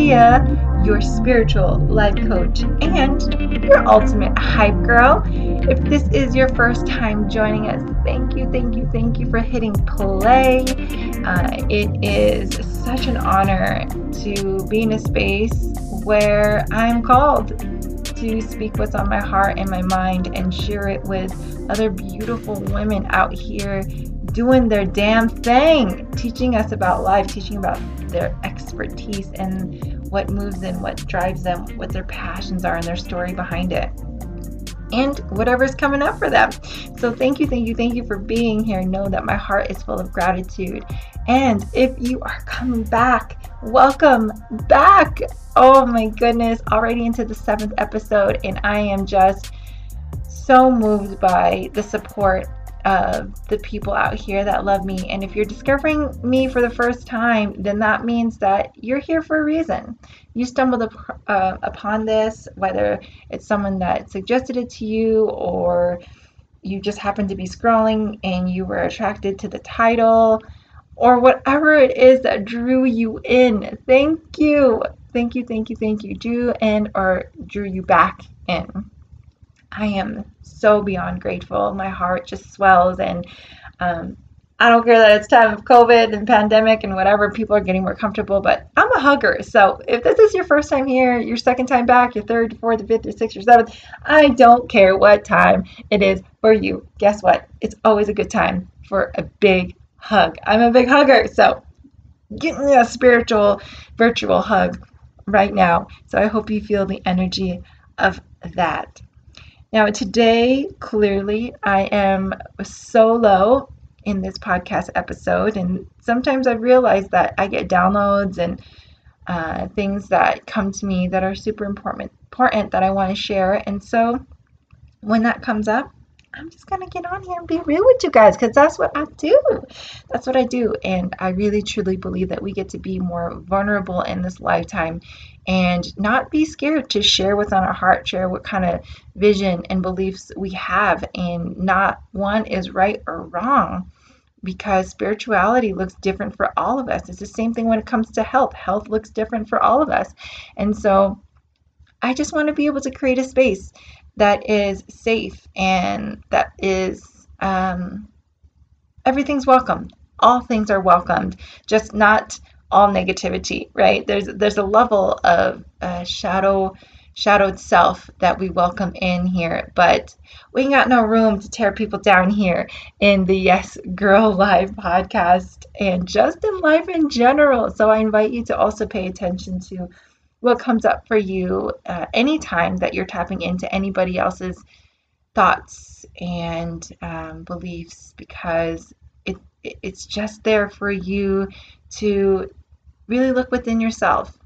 Garcia, your spiritual life coach and your ultimate hype girl. If this is your first time joining us, thank you, thank you, thank you for hitting play. Uh, it is such an honor to be in a space where I'm called to speak what's on my heart and my mind and share it with other beautiful women out here doing their damn thing, teaching us about life, teaching about their expertise and what moves them, what drives them, what their passions are, and their story behind it. And whatever's coming up for them. So, thank you, thank you, thank you for being here. Know that my heart is full of gratitude. And if you are coming back, welcome back. Oh my goodness, already into the seventh episode, and I am just so moved by the support of the people out here that love me. And if you're discovering me for the first time, then that means that you're here for a reason. You stumbled up, uh, upon this, whether it's someone that suggested it to you or you just happened to be scrolling and you were attracted to the title or whatever it is that drew you in. Thank you. Thank you, thank you, thank you. Drew and or drew you back in. I am so beyond grateful. My heart just swells, and um, I don't care that it's time of COVID and pandemic and whatever. People are getting more comfortable, but I'm a hugger. So if this is your first time here, your second time back, your third, fourth, fifth, or sixth, or seventh, I don't care what time it is for you. Guess what? It's always a good time for a big hug. I'm a big hugger, so give me a spiritual, virtual hug right now. So I hope you feel the energy of that. Now, today, clearly, I am solo in this podcast episode, and sometimes I realize that I get downloads and uh, things that come to me that are super important, important that I want to share. And so, when that comes up, I'm just going to get on here and be real with you guys because that's what I do. That's what I do. And I really truly believe that we get to be more vulnerable in this lifetime and not be scared to share what's on our heart, share what kind of vision and beliefs we have. And not one is right or wrong because spirituality looks different for all of us. It's the same thing when it comes to health. Health looks different for all of us. And so I just want to be able to create a space that is safe and that is um, everything's welcomed. All things are welcomed, just not all negativity, right? There's there's a level of uh, shadow shadowed self that we welcome in here, but we ain't got no room to tear people down here in the Yes Girl Live podcast and just in life in general. So I invite you to also pay attention to what comes up for you uh, anytime that you're tapping into anybody else's thoughts and um, beliefs because it, it's just there for you to really look within yourself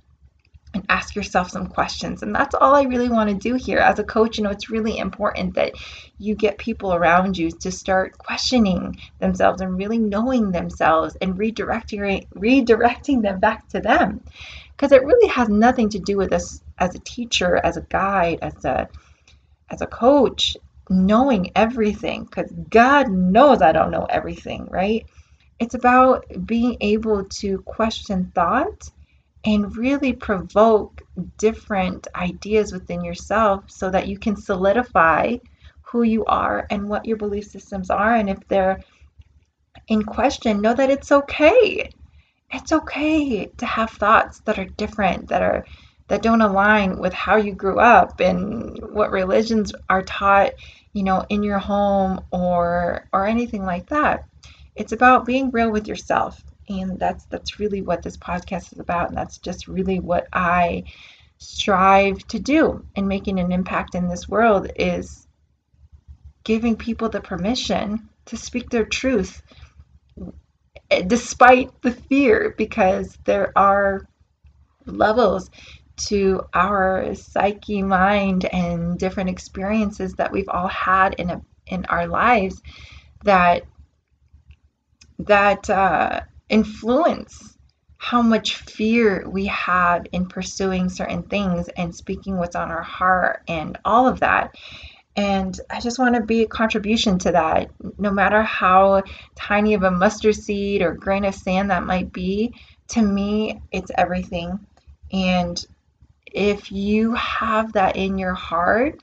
and ask yourself some questions. And that's all I really want to do here. As a coach, you know, it's really important that you get people around you to start questioning themselves and really knowing themselves and redirecting redirecting them back to them because it really has nothing to do with us as a teacher, as a guide, as a as a coach, knowing everything because God knows I don't know everything, right? It's about being able to question thought and really provoke different ideas within yourself so that you can solidify who you are and what your belief systems are. And if they're in question, know that it's okay it's okay to have thoughts that are different, that are that don't align with how you grew up and what religions are taught, you know, in your home or or anything like that. It's about being real with yourself. And that's that's really what this podcast is about. And that's just really what I strive to do in making an impact in this world is giving people the permission to speak their truth despite the fear, because there are levels to our psyche, mind, and different experiences that we've all had in a, in our lives that that uh, influence how much fear we have in pursuing certain things and speaking what's on our heart and all of that. And I just want to be a contribution to that, no matter how tiny of a mustard seed or grain of sand that might be. To me, it's everything. And if you have that in your heart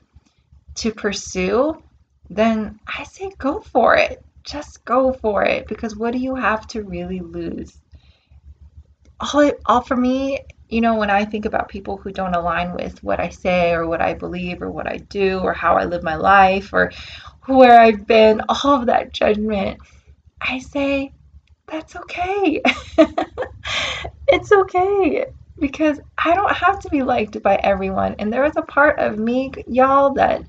to pursue, then I say go for it. Just go for it because what do you have to really lose? All, it, all for me, you know, when I think about people who don't align with what I say or what I believe or what I do or how I live my life or where I've been, all of that judgment, I say, that's okay. it's okay because I don't have to be liked by everyone. And there is a part of me, y'all, that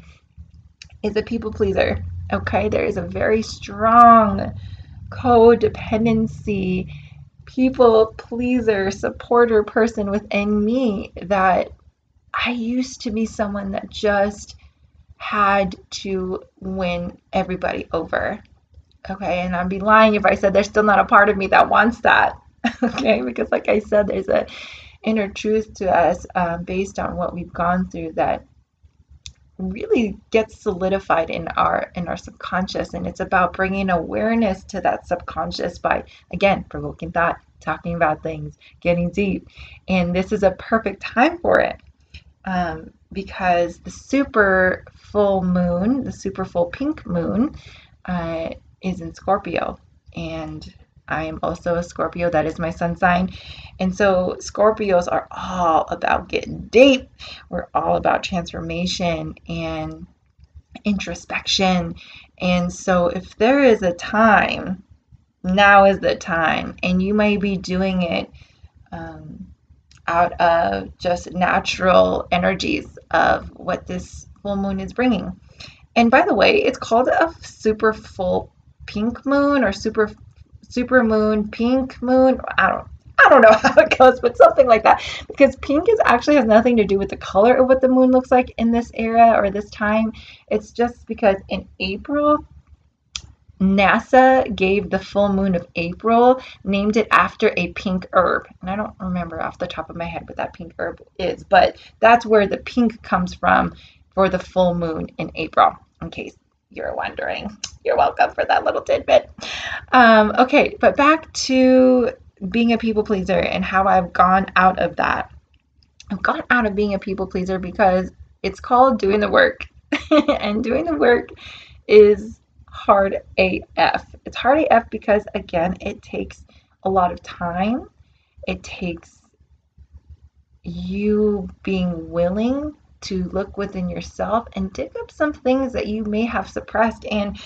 is a people pleaser. Okay, there is a very strong codependency people pleaser, supporter person within me that I used to be someone that just had to win everybody over. Okay, and I'd be lying if I said there's still not a part of me that wants that. okay, because like I said, there's a inner truth to us um, based on what we've gone through that really gets solidified in our in our subconscious. And it's about bringing awareness to that subconscious by again provoking thought talking about things getting deep. And this is a perfect time for it um, because the super full moon the super full pink moon uh, is in scorpio. And I am also a Scorpio. That is my sun sign. And so Scorpios are all about getting deep. We're all about transformation and introspection. And so if there is a time, now is the time. And you may be doing it um, out of just natural energies of what this full moon is bringing. And by the way, it's called a super full pink moon or super super moon, pink moon. I don't I don't know how it goes, but something like that. Because pink is actually has nothing to do with the color of what the moon looks like in this era or this time. It's just because in April, NASA gave the full moon of April, named it after a pink herb. And I don't remember off the top of my head what that pink herb is, but that's where the pink comes from for the full moon in April, in case you're wondering. You're welcome for that little tidbit. Um, okay, but back to being a people pleaser and how I've gone out of that. I've gone out of being a people pleaser because it's called doing the work. and doing the work is hard AF. It's hard AF because, again, it takes a lot of time. It takes you being willing to look within yourself and dig up some things that you may have suppressed. And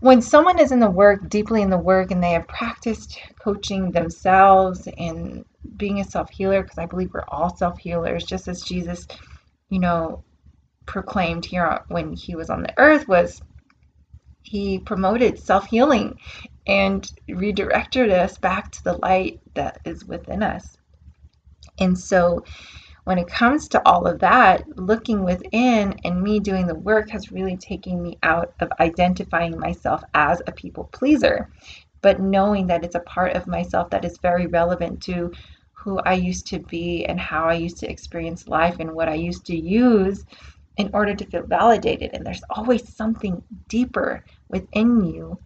when someone is in the work, deeply in the work, and they have practiced coaching themselves and being a self healer, because I believe we're all self healers, just as Jesus, you know, proclaimed here when he was on the earth, was he promoted self healing and redirected us back to the light that is within us. And so, when it comes to all of that, looking within and me doing the work has really taken me out of identifying myself as a people pleaser, but knowing that it's a part of myself that is very relevant to who I used to be and how I used to experience life and what I used to use in order to feel validated. And there's always something deeper within you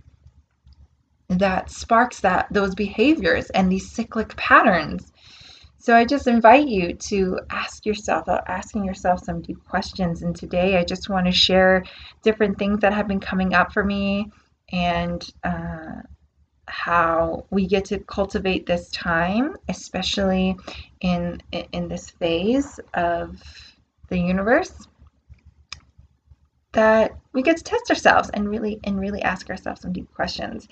that sparks that those behaviors and these cyclic patterns so I just invite you to ask yourself, uh, asking yourself some deep questions. And today I just want to share different things that have been coming up for me and uh, how we get to cultivate this time, especially in in this phase of the universe that we get to test ourselves and really and really ask ourselves some deep questions.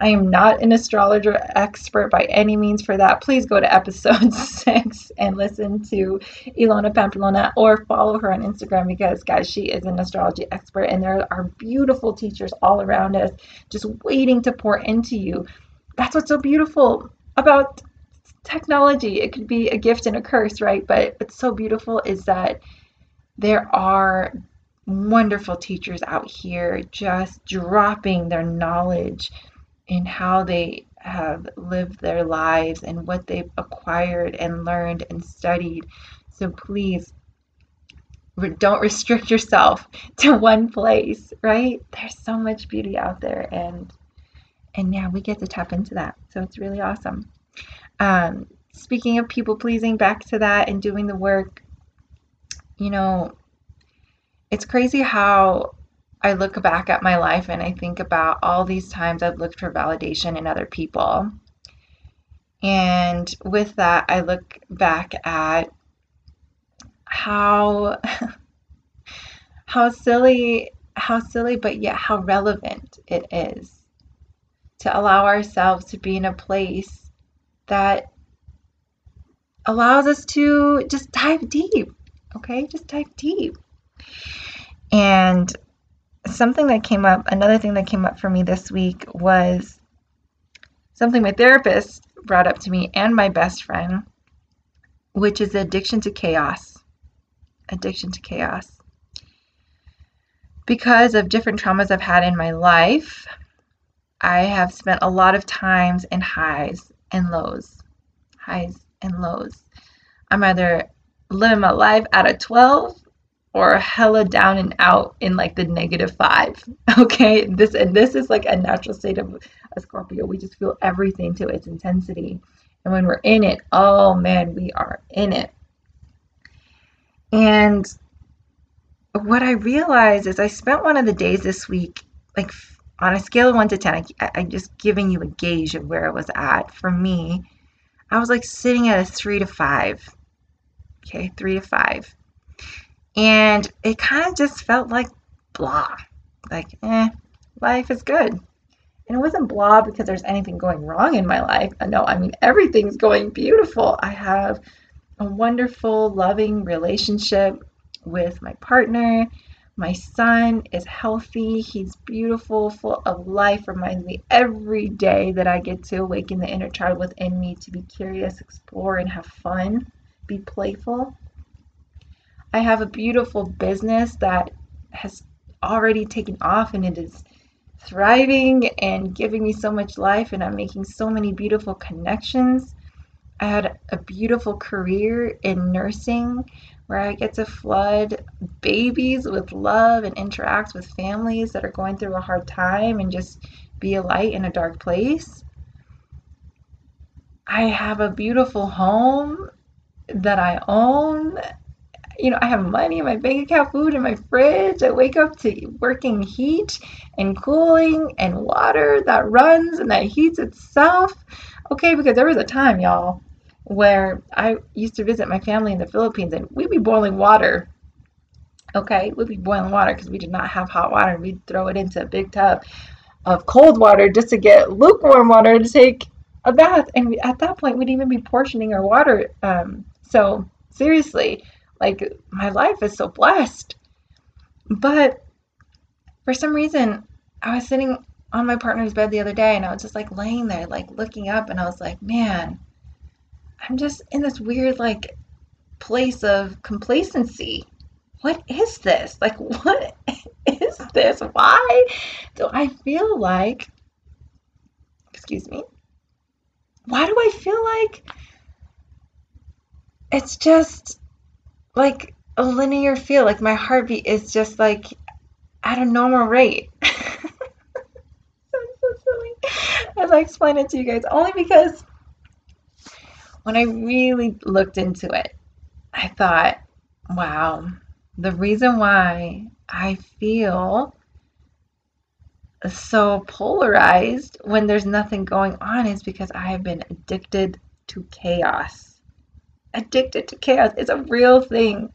I am not an astrologer expert by any means for that. Please go to episode six and listen to Ilona Pamplona or follow her on Instagram because, guys, she is an astrology expert and there are beautiful teachers all around us just waiting to pour into you. That's what's so beautiful about technology. It could be a gift and a curse, right? But what's so beautiful is that there are wonderful teachers out here just dropping their knowledge in how they have lived their lives and what they've acquired and learned and studied. So please don't restrict yourself to one place, right? There's so much beauty out there and and yeah, we get to tap into that. So it's really awesome. Um, speaking of people pleasing, back to that and doing the work, you know, it's crazy how I look back at my life and I think about all these times I've looked for validation in other people. And with that, I look back at how how silly how silly but yet how relevant it is to allow ourselves to be in a place that allows us to just dive deep okay just dive deep and something that came up another thing that came up for me this week was something my therapist brought up to me and my best friend which is addiction to chaos addiction to chaos. Because of different traumas I've had in my life, I have spent a lot of times in highs and lows. Highs and lows. I'm either living my life at a 12 or hella down and out in like the negative five. Okay. This and this is like a natural state of a Scorpio. We just feel everything to its intensity. And when we're in it, oh man, we are in it. And what I realized is I spent one of the days this week, like on a scale of one to 10, I, I'm just giving you a gauge of where I was at. For me, I was like sitting at a three to five. Okay, three to five. And it kind of just felt like blah. Like, eh, life is good. And it wasn't blah because there's anything going wrong in my life. No, I mean, everything's going beautiful. I have a wonderful, loving relationship with my partner. My son is healthy. He's beautiful, full of life. Reminds me every day that I get to awaken the inner child within me to be curious, explore, and have fun, be playful. I have a beautiful business that has already taken off and it is thriving and giving me so much life, and I'm making so many beautiful connections. I had a beautiful career in nursing where I get to flood babies with love and interact with families that are going through a hard time and just be a light in a dark place. I have a beautiful home that I own. You know, I have money in my bank account, food in my fridge. I wake up to working heat and cooling and water that runs and that heats itself. Okay, because there was a time, y'all, where I used to visit my family in the Philippines and we'd be boiling water. Okay, we'd be boiling water because we did not have hot water. We'd throw it into a big tub of cold water just to get lukewarm water to take a bath. And we, at that point, we'd even be portioning our water. Um, so, seriously, like my life is so blessed. But for some reason, I was sitting on my partner's bed the other day and I was just like laying there, like looking up, and I was like, man, I'm just in this weird like place of complacency. What is this? Like what is this? Why do I feel like excuse me? Why do I feel like it's just like a linear feel like my heartbeat is just like at a normal rate. So as I explain it to you guys, only because when I really looked into it, I thought, wow, the reason why I feel so polarized when there's nothing going on is because I have been addicted to chaos. Addicted to chaos. It's a real thing.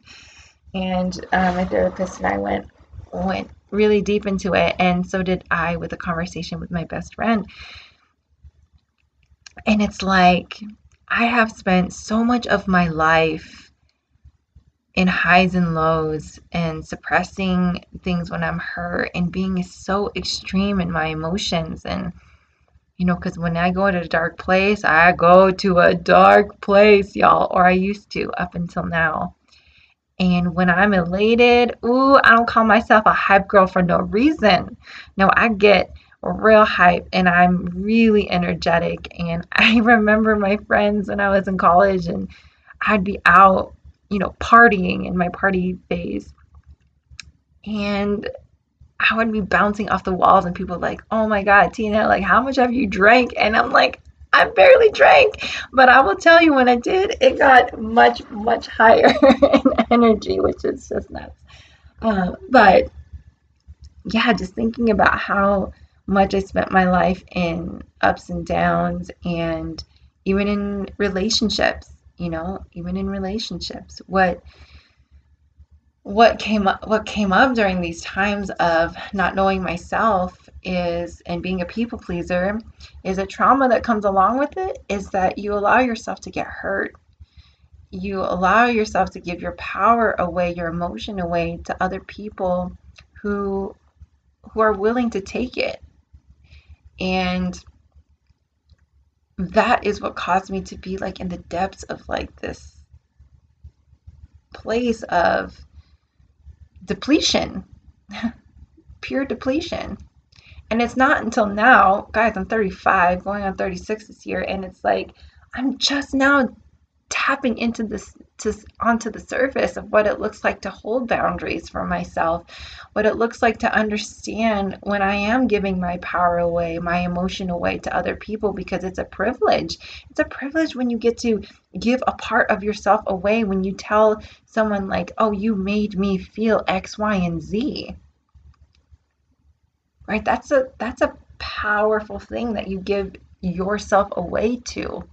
And um, my therapist and I went went really deep into it, and so did I with a conversation with my best friend. And it's like I have spent so much of my life in highs and lows and suppressing things when I'm hurt and being so extreme in my emotions. And, you know, because when I go to a dark place, I go to a dark place, y'all, or I used to up until now. And when I'm elated, ooh, I don't call myself a hype girl for no reason. No, I get real hype and I'm really energetic. And I remember my friends when I was in college and I'd be out you know, partying in my party phase. And I would be bouncing off the walls, and people like, "Oh my God, Tina! Like, how much have you drank?" And I'm like, "I barely drank," but I will tell you, when I did, it got much, much higher in energy, which is just nuts. Uh, but yeah, just thinking about how much I spent my life in ups and downs, and even in relationships, you know, even in relationships, what what came up what came up during these times of not knowing myself is and being a people pleaser is a trauma that comes along with it is that you allow yourself to get hurt. You allow yourself to give your power away your emotion away to other people who who are willing to take it. And that is what caused me to be like in the depths of like this place of depletion, pure depletion. And it's not until now, guys, I'm 35, going on 36 this year, and it's like I'm just now tapping into this to onto the surface of what it looks like to hold boundaries for myself, what it looks like to understand when I am giving my power away, my emotion away to other people because it's a privilege. It's a privilege when you get to give a part of yourself away when you tell someone like, "Oh, you made me feel X, Y, and Z." Right? That's a that's a powerful thing that you give yourself away to.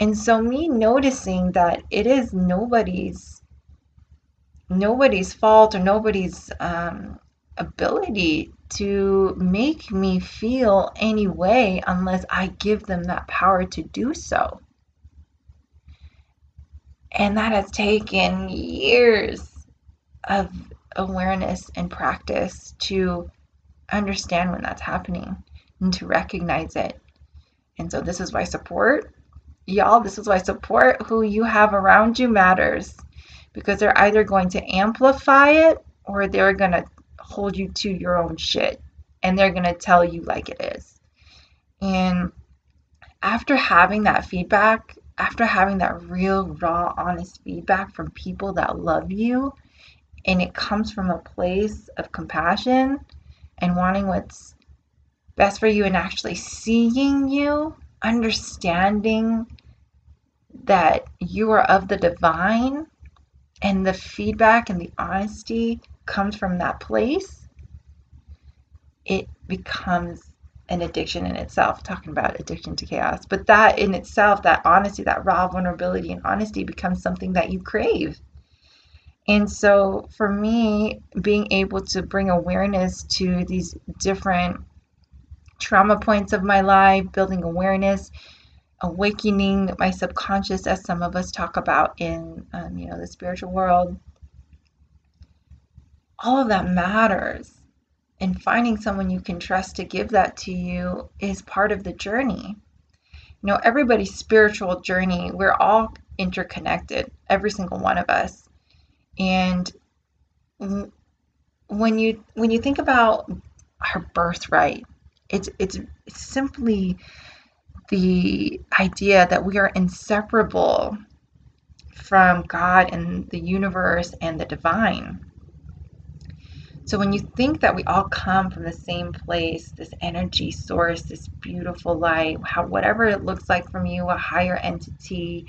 And so me noticing that it is nobody's nobody's fault or nobody's um, ability to make me feel any way unless I give them that power to do so. And that has taken years of awareness and practice to understand when that's happening and to recognize it. And so, this is why support Y'all, this is why support who you have around you matters because they're either going to amplify it or they're going to hold you to your own shit and they're going to tell you like it is. And after having that feedback, after having that real, raw, honest feedback from people that love you, and it comes from a place of compassion and wanting what's best for you and actually seeing you understanding that you are of the divine and the feedback and the honesty comes from that place, it becomes an addiction in itself, talking about addiction to chaos. But that in itself, that honesty, that raw vulnerability and honesty becomes something that you crave. And so for me, being able to bring awareness to these different trauma points of my life, building awareness, awakening my subconscious, as some of us talk about in um, you know the spiritual world. All of that matters, and finding someone you can trust to give that to you is part of the journey. You know, everybody's spiritual journey, we're all interconnected, every single one of us. And when you when you think about our birthright, it's it's simply the idea that we are inseparable from God and the universe and the divine. So when you think that we all come from the same place, this energy source, this beautiful light, how whatever it looks like from you, a higher entity,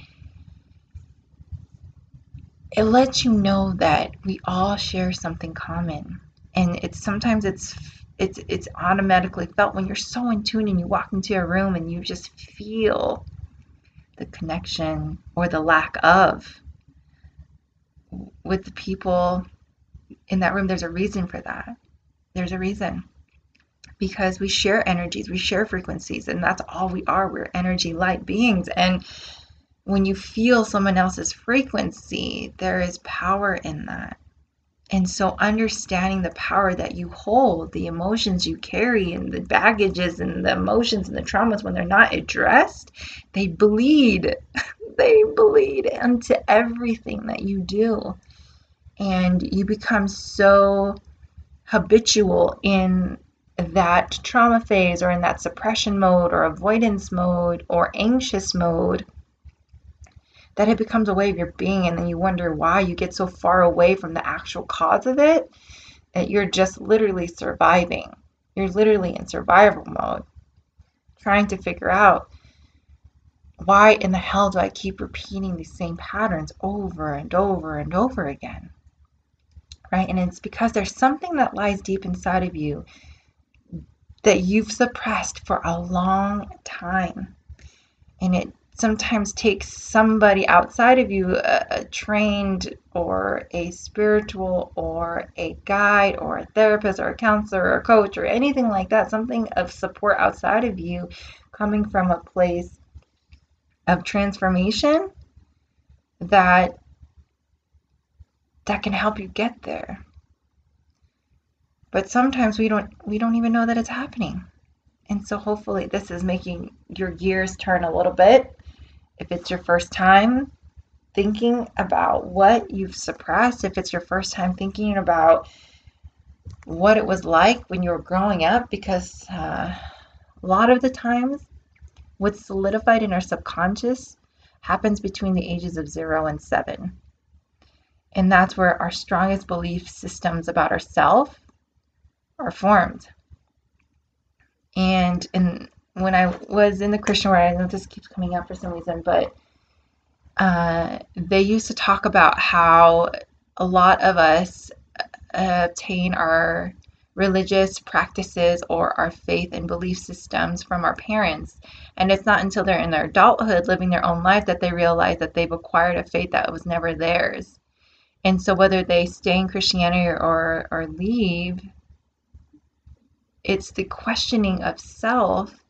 it lets you know that we all share something common. And it's sometimes it's it's it's automatically felt when you're so in tune and you walk into a room and you just feel the connection or the lack of with the people in that room there's a reason for that. There's a reason. Because we share energies we share frequencies and that's all we are. We're energy light beings. And when you feel someone else's frequency there is power in that and so, understanding the power that you hold, the emotions you carry, and the baggages and the emotions and the traumas, when they're not addressed, they bleed. they bleed into everything that you do. And you become so habitual in that trauma phase or in that suppression mode or avoidance mode or anxious mode that it becomes a way of your being and then you wonder why you get so far away from the actual cause of it that you're just literally surviving. You're literally in survival mode, trying to figure out why in the hell do I keep repeating these same patterns over and over and over again? Right? And it's because there's something that lies deep inside of you that you've suppressed for a long time. And it sometimes takes somebody outside of you, a, a, trained or a spiritual or a guide or a therapist or a counselor or a coach or anything like that, something of support outside of you coming from a place of transformation that that can help you get there. But sometimes we don't we don't even know that it's happening. And so hopefully this is making your gears turn a little bit if it's your first time thinking about what you've suppressed, if it's your first time thinking about what it was like when you were growing up, because uh, a lot of the times what's solidified in our subconscious happens between the ages of zero and seven. And that's where our strongest belief systems about ourselves are formed. And in when I was in the Christian world, I know this keeps coming up for some reason, but uh, they used to talk about how a lot of us uh, obtain our religious practices or our faith and belief systems from our parents. And it's not until they're in their adulthood living their own life that they realize that they've acquired a faith that was never theirs. And so whether they stay in Christianity or, or leave, it's the questioning of self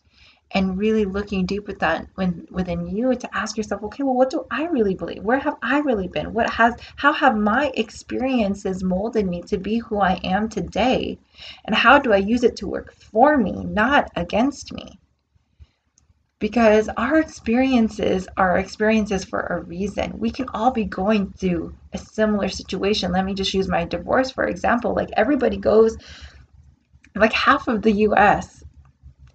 and really looking deep with that when, within you to ask yourself okay well what do i really believe where have i really been what has how have my experiences molded me to be who i am today and how do i use it to work for me not against me because our experiences are experiences for a reason. We can all be going through a similar situation. Let me just use my divorce for example. Like everybody goes, like half of the US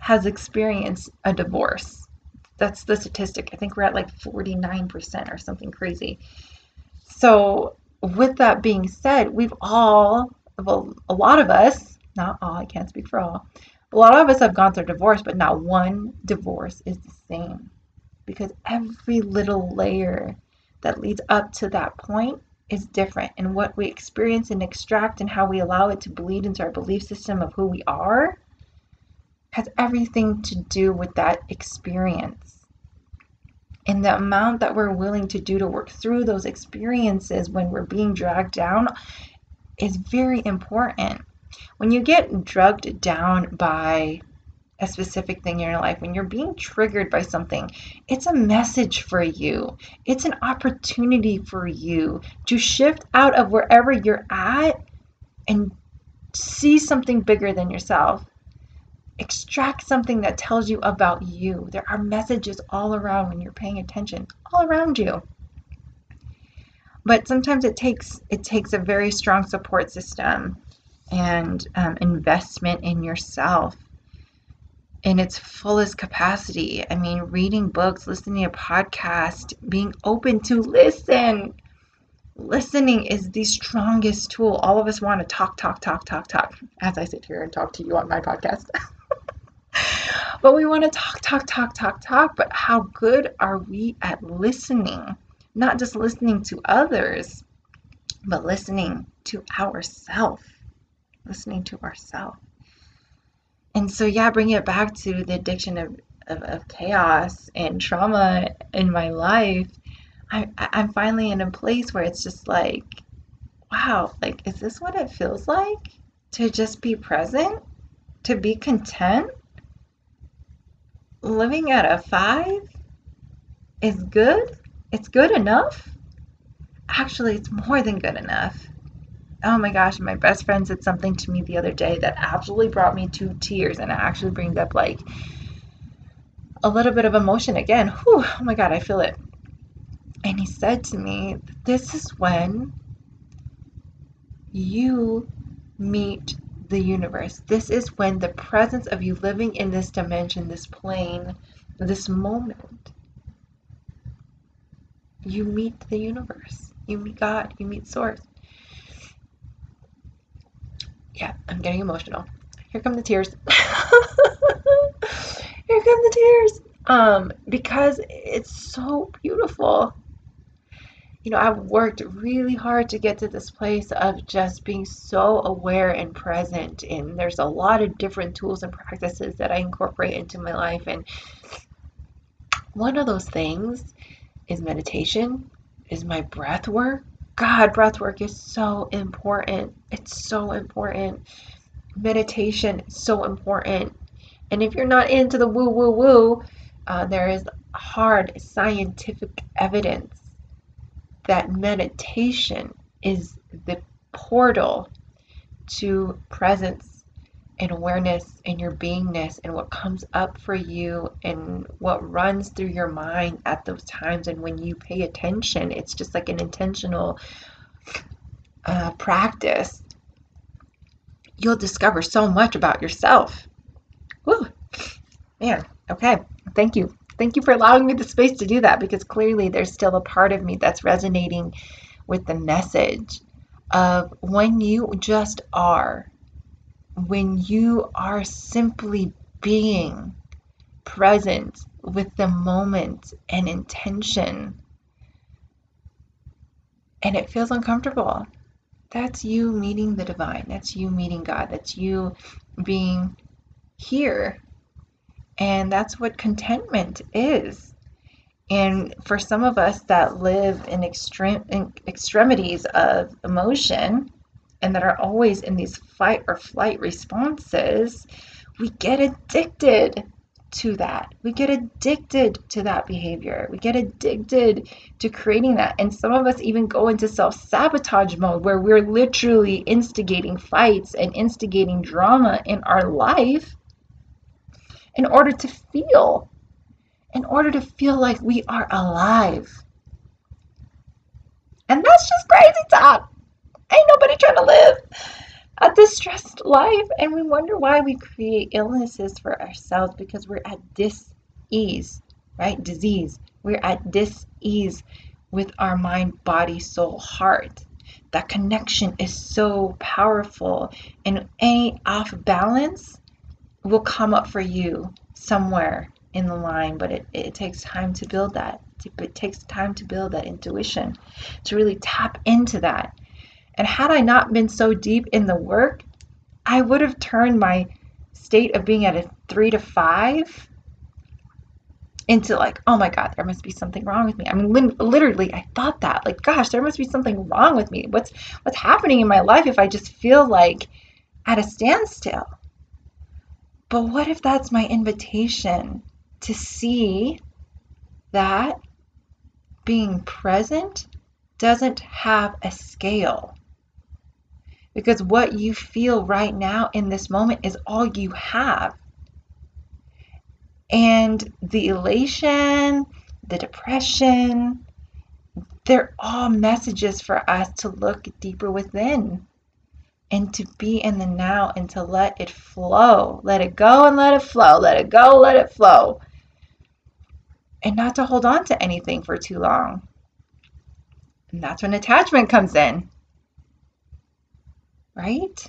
has experienced a divorce. That's the statistic. I think we're at like 49% or something crazy. So, with that being said, we've all, well, a lot of us, not all, I can't speak for all, a lot of us have gone through divorce, but not one divorce is the same because every little layer that leads up to that point is different. And what we experience and extract and how we allow it to bleed into our belief system of who we are has everything to do with that experience. And the amount that we're willing to do to work through those experiences when we're being dragged down is very important. When you get drugged down by a specific thing in your life, when you're being triggered by something, it's a message for you. It's an opportunity for you to shift out of wherever you're at and see something bigger than yourself extract something that tells you about you. There are messages all around when you're paying attention, all around you. But sometimes it takes it takes a very strong support system and um, investment in yourself in its fullest capacity. I mean, reading books, listening to podcasts, being open to listen. Listening is the strongest tool. All of us want to talk, talk, talk, talk, talk, as I sit here and talk to you on my podcast. but we want to talk, talk, talk, talk, talk. But how good are we at listening? Not just listening to others, but listening to ourselves. Listening to ourselves. And so, yeah, bring it back to the addiction of, of, of chaos and trauma in my life, I, I'm finally in a place where it's just like, wow, like, is this what it feels like to just be present, to be content? Living at a five is good. It's good enough. Actually, it's more than good enough. Oh my gosh, my best friend said something to me the other day that absolutely brought me to tears, and it actually brings up like a little bit of emotion again. Whew, oh my god, I feel it. And he said to me, This is when you meet the universe. This is when the presence of you living in this dimension, this plane, this moment you meet the universe, you meet God, you meet Source. Yeah, I'm getting emotional. Here come the tears. Here come the tears. Um, because it's so beautiful. You know, I've worked really hard to get to this place of just being so aware and present. And there's a lot of different tools and practices that I incorporate into my life. And one of those things is meditation, is my breath work. God, breath work is so important. It's so important. Meditation is so important. And if you're not into the woo woo woo, uh, there is hard scientific evidence that meditation is the portal to presence and awareness and your beingness and what comes up for you and what runs through your mind at those times. And when you pay attention, it's just like an intentional uh, practice. You'll discover so much about yourself. Woo! Man, okay. Thank you. Thank you for allowing me the space to do that because clearly there's still a part of me that's resonating with the message of when you just are, when you are simply being present with the moment and intention, and it feels uncomfortable. That's you meeting the divine. That's you meeting God. That's you being here and that's what contentment is. And for some of us that live in extreme in extremities of emotion and that are always in these fight or flight responses, we get addicted to that. We get addicted to that behavior. We get addicted to creating that. And some of us even go into self sabotage mode where we're literally instigating fights and instigating drama in our life in order to feel, in order to feel like we are alive. And that's just crazy talk. Ain't nobody trying to live a distressed life. And we wonder why we create illnesses for ourselves because we're at dis-ease, right? Disease. We're at dis-ease with our mind, body, soul, heart. That connection is so powerful. And any off balance will come up for you somewhere in the line, but it, it takes time to build that. It takes time to build that intuition, to really tap into that. And had I not been so deep in the work, I would have turned my state of being at a three to five into like, oh my God, there must be something wrong with me. I mean, literally, I thought that, like, gosh, there must be something wrong with me. What's what's happening in my life if I just feel like at a standstill? But what if that's my invitation to see that being present doesn't have a scale? Because what you feel right now in this moment is all you have. And the elation, the depression, they're all messages for us to look deeper within and to be in the now and to let it flow. Let it go and let it flow. Let it go, let it flow. And not to hold on to anything for too long. And that's when attachment comes in. Right?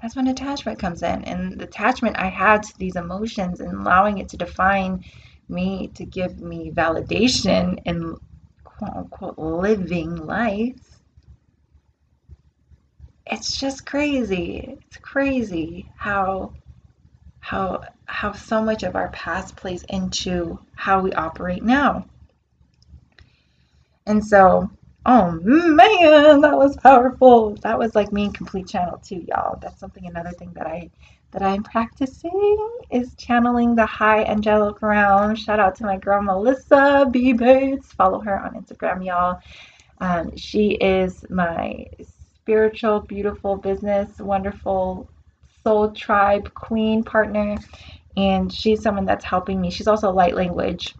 That's when attachment comes in. And the attachment I had to these emotions and allowing it to define me, to give me validation in quote unquote living life it's just crazy. It's crazy how how how so much of our past plays into how we operate now. And so, oh man, that was powerful. That was like me in complete channel too, y'all. That's something another thing that I that I'm practicing is channeling the high angelic realm. Shout out to my girl Melissa B Bates. Follow her on Instagram, y'all. Um, she is my spiritual, beautiful business, wonderful soul tribe queen partner. And she's someone that's helping me. She's also a light language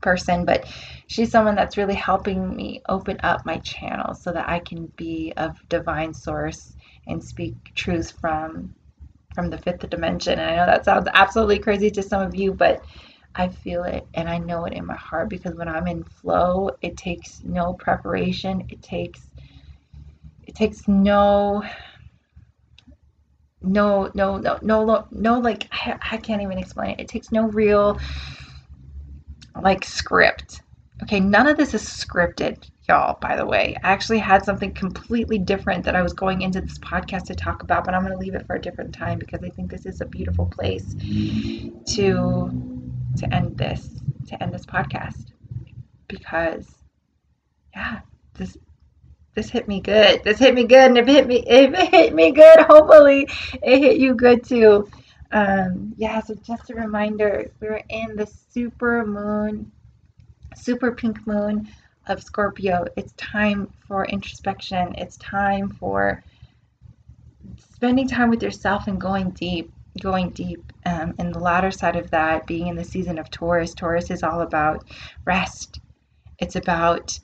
person, but she's someone that's really helping me open up my channel so that I can be of divine source and speak truth from from the fifth dimension. And I know that sounds absolutely crazy to some of you, but I feel it and I know it in my heart because when I'm in flow, it takes no preparation. It takes takes no no no no no no like I, I can't even explain it. It takes no real like script. Okay, none of this is scripted, y'all, by the way. I actually had something completely different that I was going into this podcast to talk about, but I'm going to leave it for a different time because I think this is a beautiful place to to end this to end this podcast because yeah this this hit me good. This hit me good and if it hit me if it hit me good hopefully it hit you good too. Um yeah so just a reminder we're in the super moon super pink moon of scorpio. It's time for introspection. It's time for spending time with yourself and going deep going deep um, in the latter side of that being in the season of taurus. Taurus is all about rest. It's about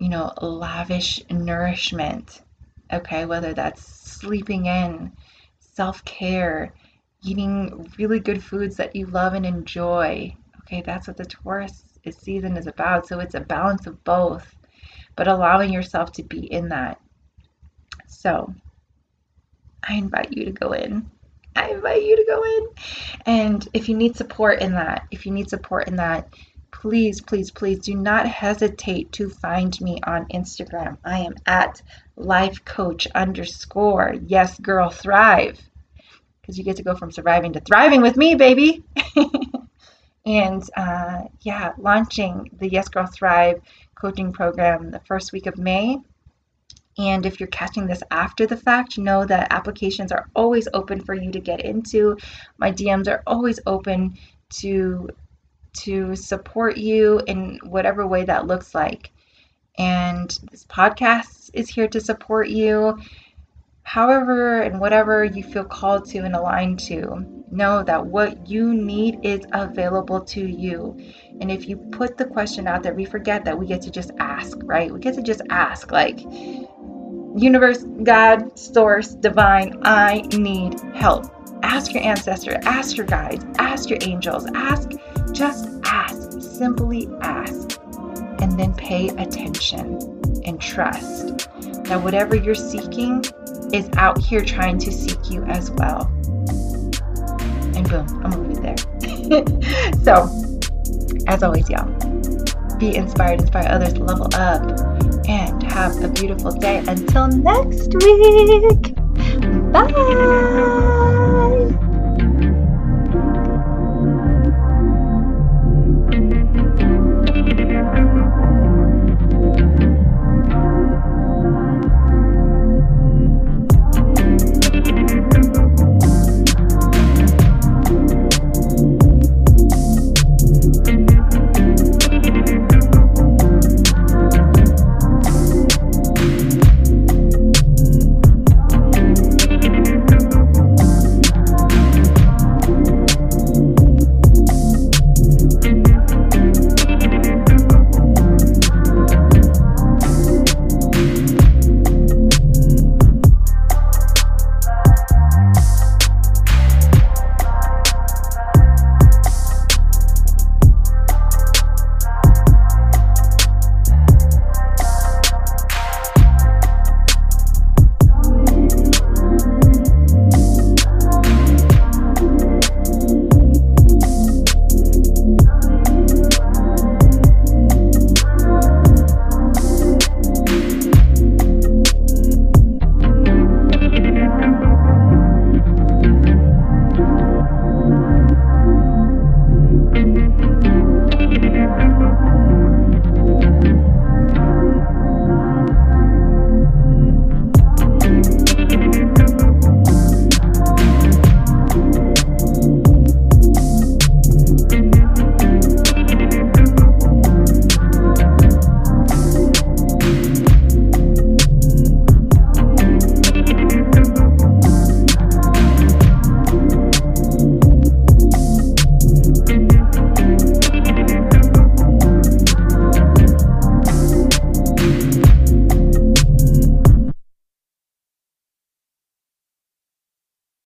you know lavish nourishment okay whether that's sleeping in self-care eating really good foods that you love and enjoy okay that's what the taurus season is about. So it's a balance of both but allowing yourself to be in that. So i invite you to go in. I invite you to go in. And if you need support in that, if you need support in that, please, please, please do not hesitate to find me on Instagram. I am at life coach underscore yes girl thrive because you get to go from surviving to thriving with me, baby. and uh, yeah, launching the Yes Girl Thrive coaching program the first week of May. And if you're catching this after the fact, know that applications are always open for you to get into. My DMs are always open to to support you in whatever way that looks like. And this podcast is here to support you however and whatever you feel called to and aligned to. Know that what you need is available to you. And if you put the question out there, we forget that we get to just ask, right? We get to just ask, like, universe, God, source, divine, I need help. Ask your ancestor, ask your guides, ask your angels, ask, just ask, simply ask, and then pay attention and trust that whatever you're seeking is out here trying to seek you as well. And boom, I'm gonna leave it there. so, as always, y'all, be inspired, inspire others, level up and have a beautiful day. Until next week. Bye.